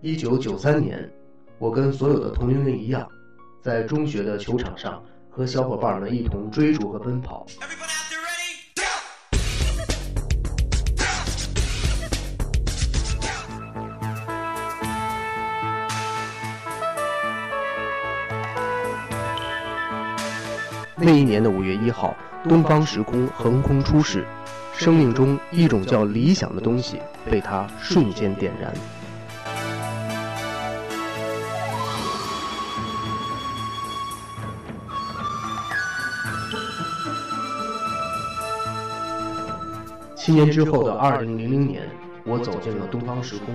一九九三年，我跟所有的同龄人一样，在中学的球场上和小伙伴们一同追逐和奔跑。那一年的五月一号，东方时空横空出世，生命中一种叫理想的东西被他瞬间点燃。七年之后的二零零零年，我走进了东方时空，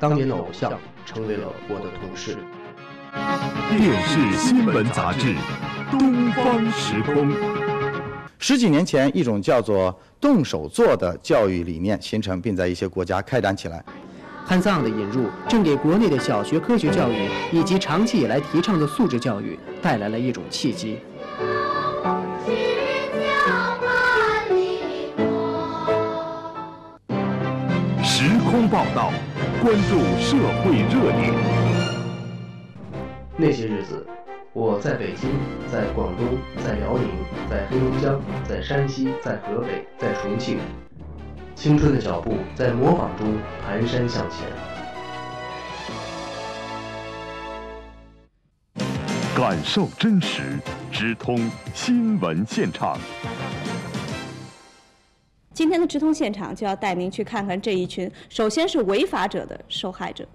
当年的偶像成为了我的同事。电视新闻杂志。东方时空。十几年前，一种叫做“动手做”的教育理念形成，并在一些国家开展起来。汉藏的引入，正给国内的小学科学教育以及长期以来提倡的素质教育带来了一种契机。时空报道，关注社会热点。那些日子。我在北京，在广东，在辽宁，在黑龙江，在山西，在河北，在重庆，青春的脚步在模仿中蹒跚向前。感受真实，直通新闻现场。今天的直通现场就要带您去看看这一群，首先是违法者的受害者。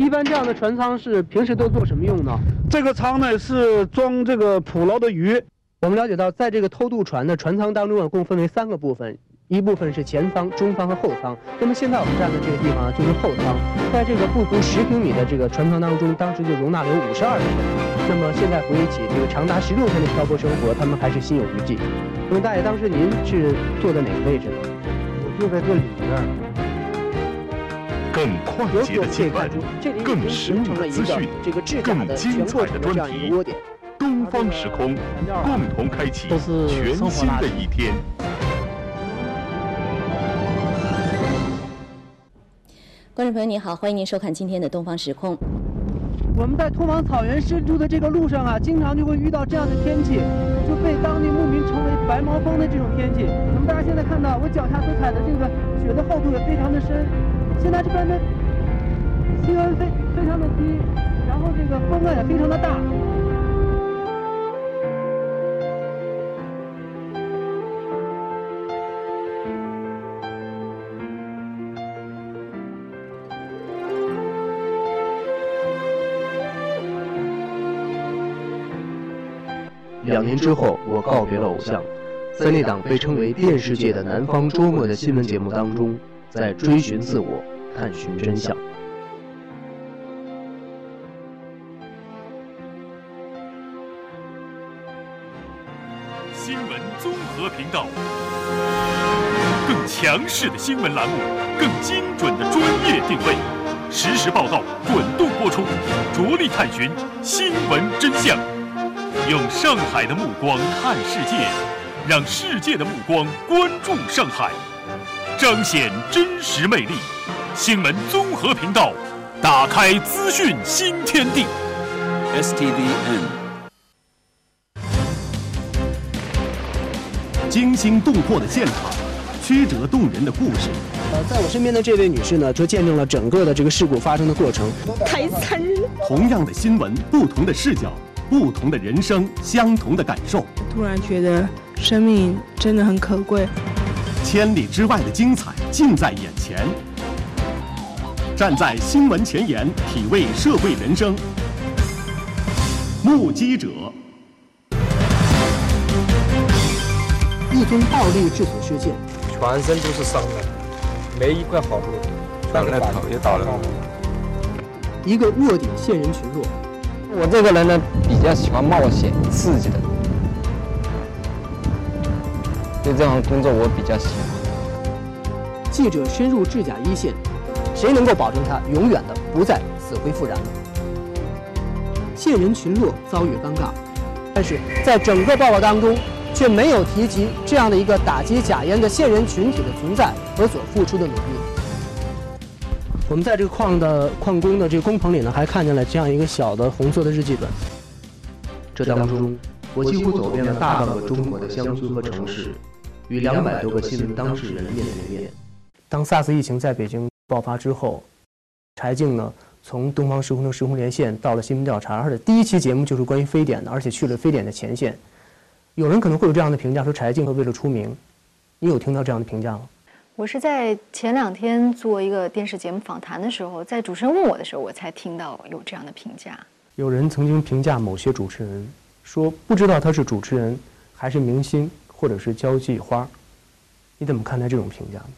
一般这样的船舱是平时都做什么用呢？这个舱呢是装这个捕捞的鱼。我们了解到，在这个偷渡船的船舱当中啊，共分为三个部分，一部分是前舱、中舱和后舱。那么现在我们站的这个地方啊，就是后舱。在这个不足十平米的这个船舱当中，当时就容纳了有五十二个人。那么现在回忆起这个长达十六天的漂泊生活，他们还是心有余悸。那么大爷，当时您是坐在哪个位置呢？我就在这里面。更快捷的新闻，更实用的资讯，更精彩的专题。东方时空，共同开启全新的一天。观众朋友您好，欢迎您收看今天的东方时空。我们在通往草原深处的这个路上啊，经常就会遇到这样的天气，就被当地牧民称为“白毛风”的这种天气。那么大家现在看到我脚下所踩的这个雪的厚度也非常的深。现在这边的气温非非常的低，然后这个风啊也非常的大。两年之后，我告别了偶像，在那档被称为电视界的“南方周末”的新闻节目当中。在追寻自我，探寻真相。新闻综合频道，更强势的新闻栏目，更精准的专业定位，实时报道，滚动播出，着力探寻新闻真相。用上海的目光看世界，让世界的目光关注上海。彰显真实魅力，新闻综合频道，打开资讯新天地。STVN，惊心动魄的现场，曲折动人的故事。呃，在我身边的这位女士呢，就见证了整个的这个事故发生的过程。太残忍！同样的新闻，不同的视角，不同的人生，相同的感受。突然觉得生命真的很可贵。千里之外的精彩近在眼前，站在新闻前沿，体味社会人生。目击者，一宗暴力致死事件，全身都是伤的，没一块好处，全给头也倒了。一个卧底线人群落，我这个人呢，比较喜欢冒险刺激的。对这项工作我比较喜欢。记者深入制假一线，谁能够保证他永远的不再死灰复燃呢？线人群落遭遇尴尬，但是在整个报告当中，却没有提及这样的一个打击假烟的线人群体的存在和所付出的努力。我们在这个矿的矿工的这个工棚里呢，还看见了这样一个小的红色的日记本。这当中，我几乎走遍了大半个中国的乡村和城市，与两百多个新闻当事人面对面。当 SARS 疫情在北京爆发之后，柴静呢从东方时空的时空连线到了新闻调查，而且第一期节目就是关于非典的，而且去了非典的前线。有人可能会有这样的评价，说柴静为了出名，你有听到这样的评价吗？我是在前两天做一个电视节目访谈的时候，在主持人问我的时候，我才听到有这样的评价。有人曾经评价某些主持人，说不知道他是主持人，还是明星，或者是交际花。你怎么看待这种评价呢？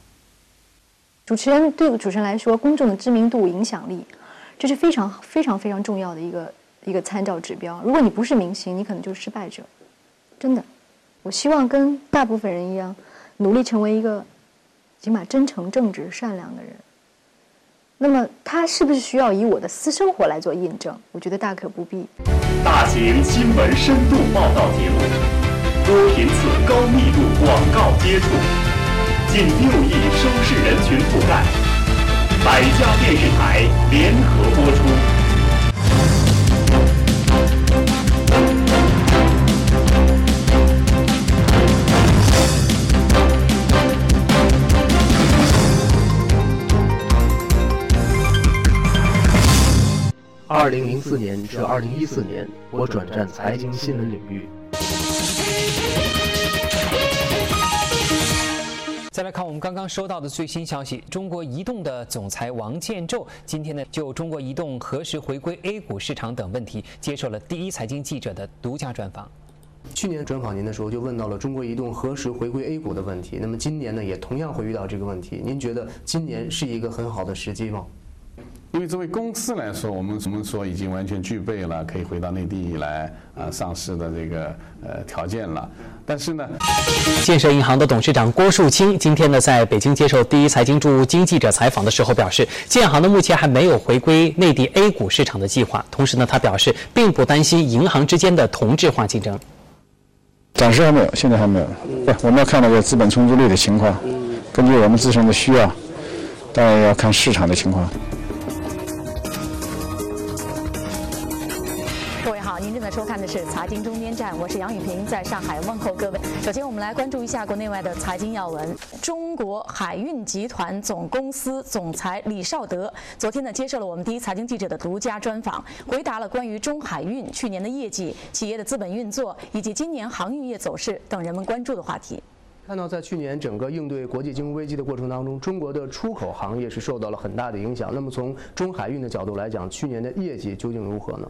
主持人对主持人来说，公众的知名度、影响力，这是非常非常非常重要的一个一个参照指标。如果你不是明星，你可能就是失败者。真的，我希望跟大部分人一样，努力成为一个起码真诚、正直、善良的人。那么，他是不是需要以我的私生活来做印证？我觉得大可不必。大型新闻深度报道节目，多频次、高密度广告接触。近六亿收视人群覆盖，百家电视台联合播出。二零零四年至二零一四年，我转战财经新闻领域。再来看我们刚刚收到的最新消息，中国移动的总裁王建宙今天呢就中国移动何时回归 A 股市场等问题接受了第一财经记者的独家专访。去年专访您的时候就问到了中国移动何时回归 A 股的问题，那么今年呢也同样会遇到这个问题，您觉得今年是一个很好的时机吗？因为作为公司来说，我们我们说已经完全具备了可以回到内地来啊上市的这个呃条件了。但是呢，建设银行的董事长郭树清今天呢在北京接受第一财经驻京记者采访的时候表示，建行呢目前还没有回归内地 A 股市场的计划。同时呢，他表示并不担心银行之间的同质化竞争。暂时还没有，现在还没有。不，我们要看那个资本充足率的情况，根据我们自身的需要，当然要看市场的情况。正在收看的是《财经中间站》，我是杨雨萍，在上海问候各位。首先，我们来关注一下国内外的财经要闻。中国海运集团总公司总裁李绍德昨天呢接受了我们第一财经记者的独家专访，回答了关于中海运去年的业绩、企业的资本运作以及今年航运业走势等人们关注的话题。看到在去年整个应对国际金融危机的过程当中，中国的出口行业是受到了很大的影响。那么从中海运的角度来讲，去年的业绩究竟如何呢？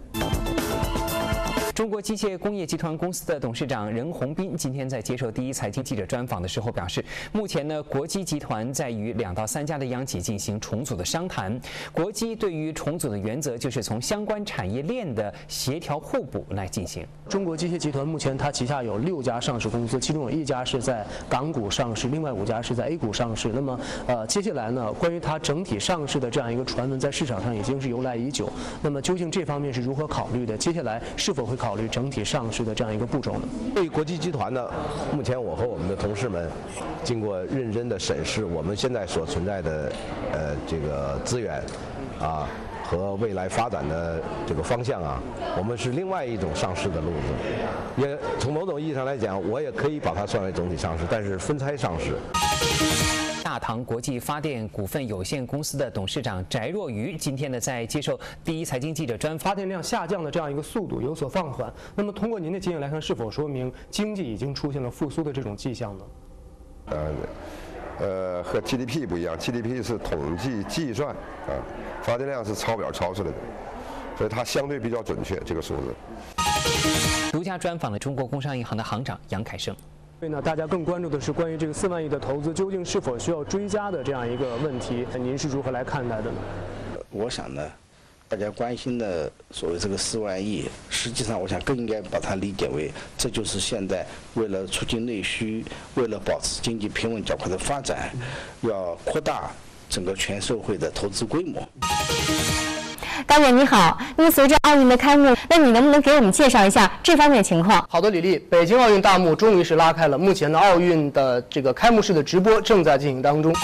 中国机械工业集团公司的董事长任宏斌今天在接受第一财经记者专访的时候表示，目前呢，国机集团在与两到三家的央企进行重组的商谈。国机对于重组的原则就是从相关产业链的协调互补来进行。中国机械集团目前它旗下有六家上市公司，其中有一家是在港股上市，另外五家是在 A 股上市。那么，呃，接下来呢，关于它整体上市的这样一个传闻，在市场上已经是由来已久。那么，究竟这方面是如何考虑的？接下来是否会？考虑整体上市的这样一个步骤呢？对国际集团呢，目前我和我们的同事们经过认真的审视，我们现在所存在的呃这个资源啊和未来发展的这个方向啊，我们是另外一种上市的路子。也从某种意义上来讲，我也可以把它算为总体上市，但是分拆上市。大唐国际发电股份有限公司的董事长翟若愚今天呢，在接受第一财经记者专发电量下降的这样一个速度有所放缓。那么，通过您的经验来看，是否说明经济已经出现了复苏的这种迹象呢？呃，呃，和 GDP 不一样，GDP 是统计计算啊，发电量是抄表抄出来的，所以它相对比较准确这个数字。独家专访了中国工商银行的行长杨凯生。所以呢，大家更关注的是关于这个四万亿的投资究竟是否需要追加的这样一个问题，您是如何来看待的呢？我想呢，大家关心的所谓这个四万亿，实际上我想更应该把它理解为，这就是现在为了促进内需，为了保持经济平稳较快的发展，要扩大整个全社会的投资规模。高远你好，那么随着奥运的开幕，那你能不能给我们介绍一下这方面情况？好的，李丽，北京奥运大幕终于是拉开了，目前的，奥运的这个开幕式的直播正在进行当中，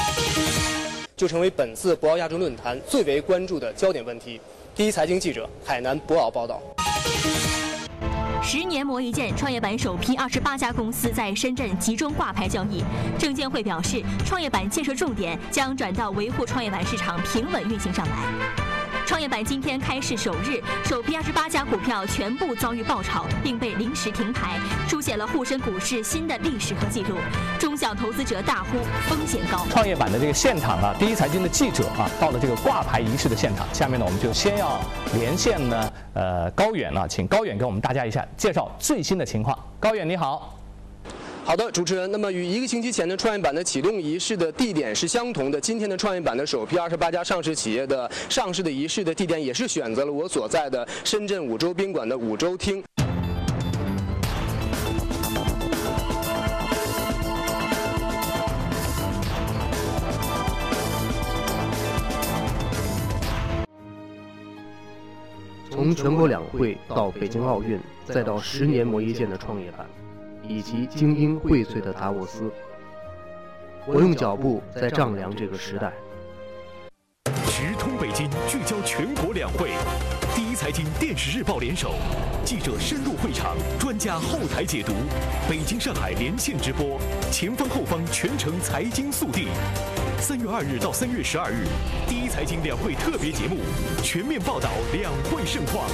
就成为本次博鳌亚洲论坛最为关注的焦点问题。第一财经记者海南博鳌报道。十年磨一剑，创业板首批二十八家公司在深圳集中挂牌交易。证监会表示，创业板建设重点将转到维护创业板市场平稳运行上来。创业板今天开市首日，首批二十八家股票全部遭遇爆炒，并被临时停牌，书写了沪深股市新的历史和记录。中小投资者大呼风险高。创业板的这个现场啊，第一财经的记者啊，到了这个挂牌仪式的现场。下面呢，我们就先要连线呢，呃，高远啊，请高远给我们大家一下介绍最新的情况。高远你好。好的，主持人。那么与一个星期前的创业板的启动仪式的地点是相同的。今天的创业板的首批二十八家上市企业的上市的仪式的地点也是选择了我所在的深圳五洲宾馆的五洲厅。从全国两会到北京奥运，再到十年磨一剑的创业板。以及精英荟萃的达沃斯，我用脚步在丈量这个时代。直通北京，聚焦全国两会。第一财经电视日报联手，记者深入会场，专家后台解读。北京、上海连线直播，前方后方全程财经速递。三月二日到三月十二日，第一财经两会特别节目，全面报道两会盛况。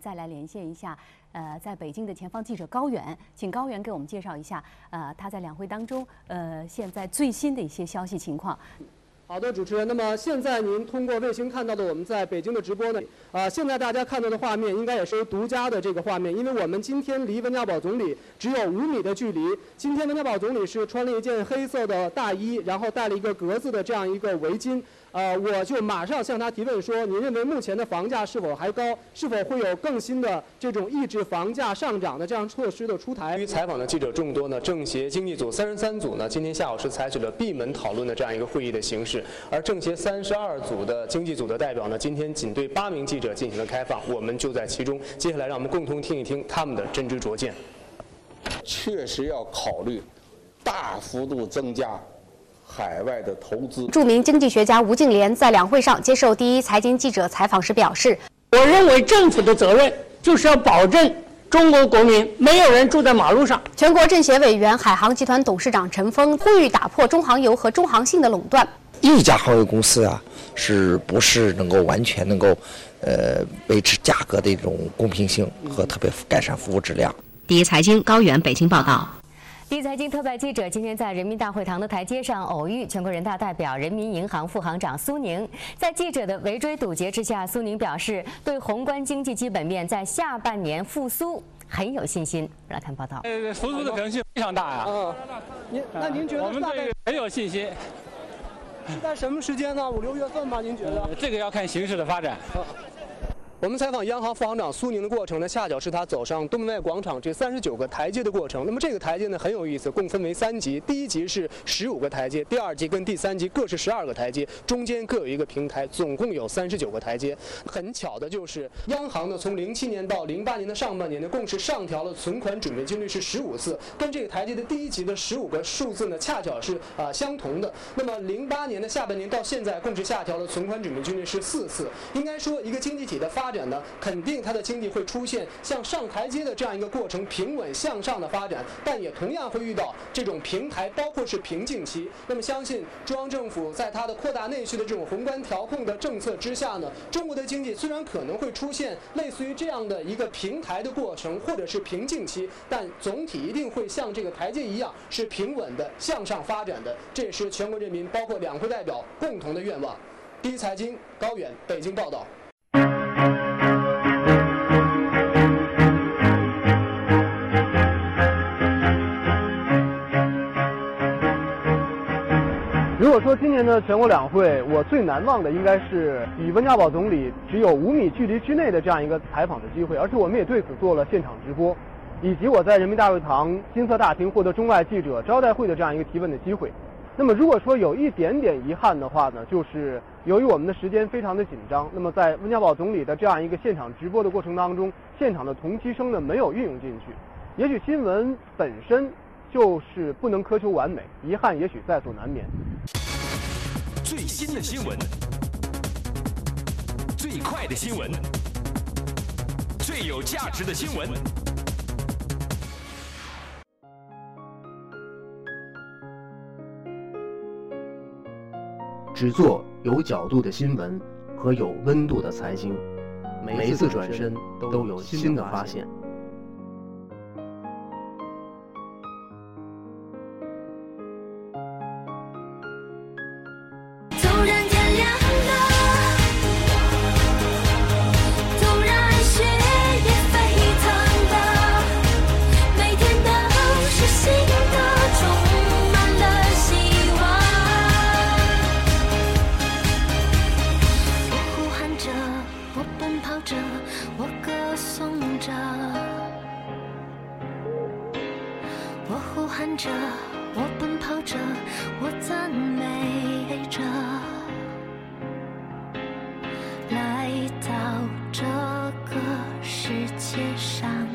再来连线一下，呃，在北京的前方记者高远，请高远给我们介绍一下，呃，他在两会当中，呃，现在最新的一些消息情况。好的，主持人。那么现在您通过卫星看到的我们在北京的直播呢？啊，现在大家看到的画面应该也是独家的这个画面，因为我们今天离温家宝总理只有五米的距离。今天温家宝总理是穿了一件黑色的大衣，然后戴了一个格子的这样一个围巾。呃，我就马上向他提问说：您认为目前的房价是否还高？是否会有更新的这种抑制房价上涨的这样措施的出台？由于采访的记者众多呢，政协经济组三十三组呢，今天下午是采取了闭门讨论的这样一个会议的形式，而政协三十二组的经济组的代表呢，今天仅对八名记者进行了开放，我们就在其中。接下来，让我们共同听一听他们的真知灼见。确实要考虑大幅度增加。海外的投资。著名经济学家吴敬琏在两会上接受第一财经记者采访时表示：“我认为政府的责任就是要保证中国国民没有人住在马路上。”全国政协委员、海航集团董事长陈峰呼吁打破中航油和中航信的垄断。一家航油公司啊，是不是能够完全能够，呃，维持价格的一种公平性和特别改善服务质量？第一财经高原北京报道。第一财经特派记者今天在人民大会堂的台阶上偶遇全国人大代表、人民银行副行长苏宁。在记者的围追堵截之下，苏宁表示对宏观经济基本面在下半年复苏很有信心。来看报道。呃，复苏的可能性非常大呀。嗯，您那您觉得我们对很有信心？是在什么时间呢？五六月份吧？您觉得？这个要看形势的发展。我们采访央行副行长苏宁的过程呢，恰巧是他走上东门外广场这三十九个台阶的过程。那么这个台阶呢很有意思，共分为三级，第一级是十五个台阶，第二级跟第三级各是十二个台阶，中间各有一个平台，总共有三十九个台阶。很巧的就是，央行呢从零七年到零八年的上半年呢，共是上调了存款准备金率是十五次，跟这个台阶的第一级的十五个数字呢恰巧是啊相同的。那么零八年的下半年到现在，共是下调了存款准备金率是四次。应该说，一个经济体的发发展呢，肯定它的经济会出现像上台阶的这样一个过程，平稳向上的发展，但也同样会遇到这种平台，包括是瓶颈期。那么，相信中央政府在它的扩大内需的这种宏观调控的政策之下呢，中国的经济虽然可能会出现类似于这样的一个平台的过程，或者是瓶颈期，但总体一定会像这个台阶一样是平稳的向上发展的。这也是全国人民包括两会代表共同的愿望。第一财经高远北京报道。今年的全国两会，我最难忘的应该是与温家宝总理只有五米距离之内的这样一个采访的机会，而且我们也对此做了现场直播，以及我在人民大会堂金色大厅获得中外记者招待会的这样一个提问的机会。那么如果说有一点点遗憾的话呢，就是由于我们的时间非常的紧张，那么在温家宝总理的这样一个现场直播的过程当中，现场的同期声呢没有运用进去。也许新闻本身就是不能苛求完美，遗憾也许在所难免。最新的新闻，最快的新闻，最有价值的新闻。只做有角度的新闻和有温度的财经，每一次转身都有新的发现。喊着，我奔跑着，我赞美着，来到这个世界上。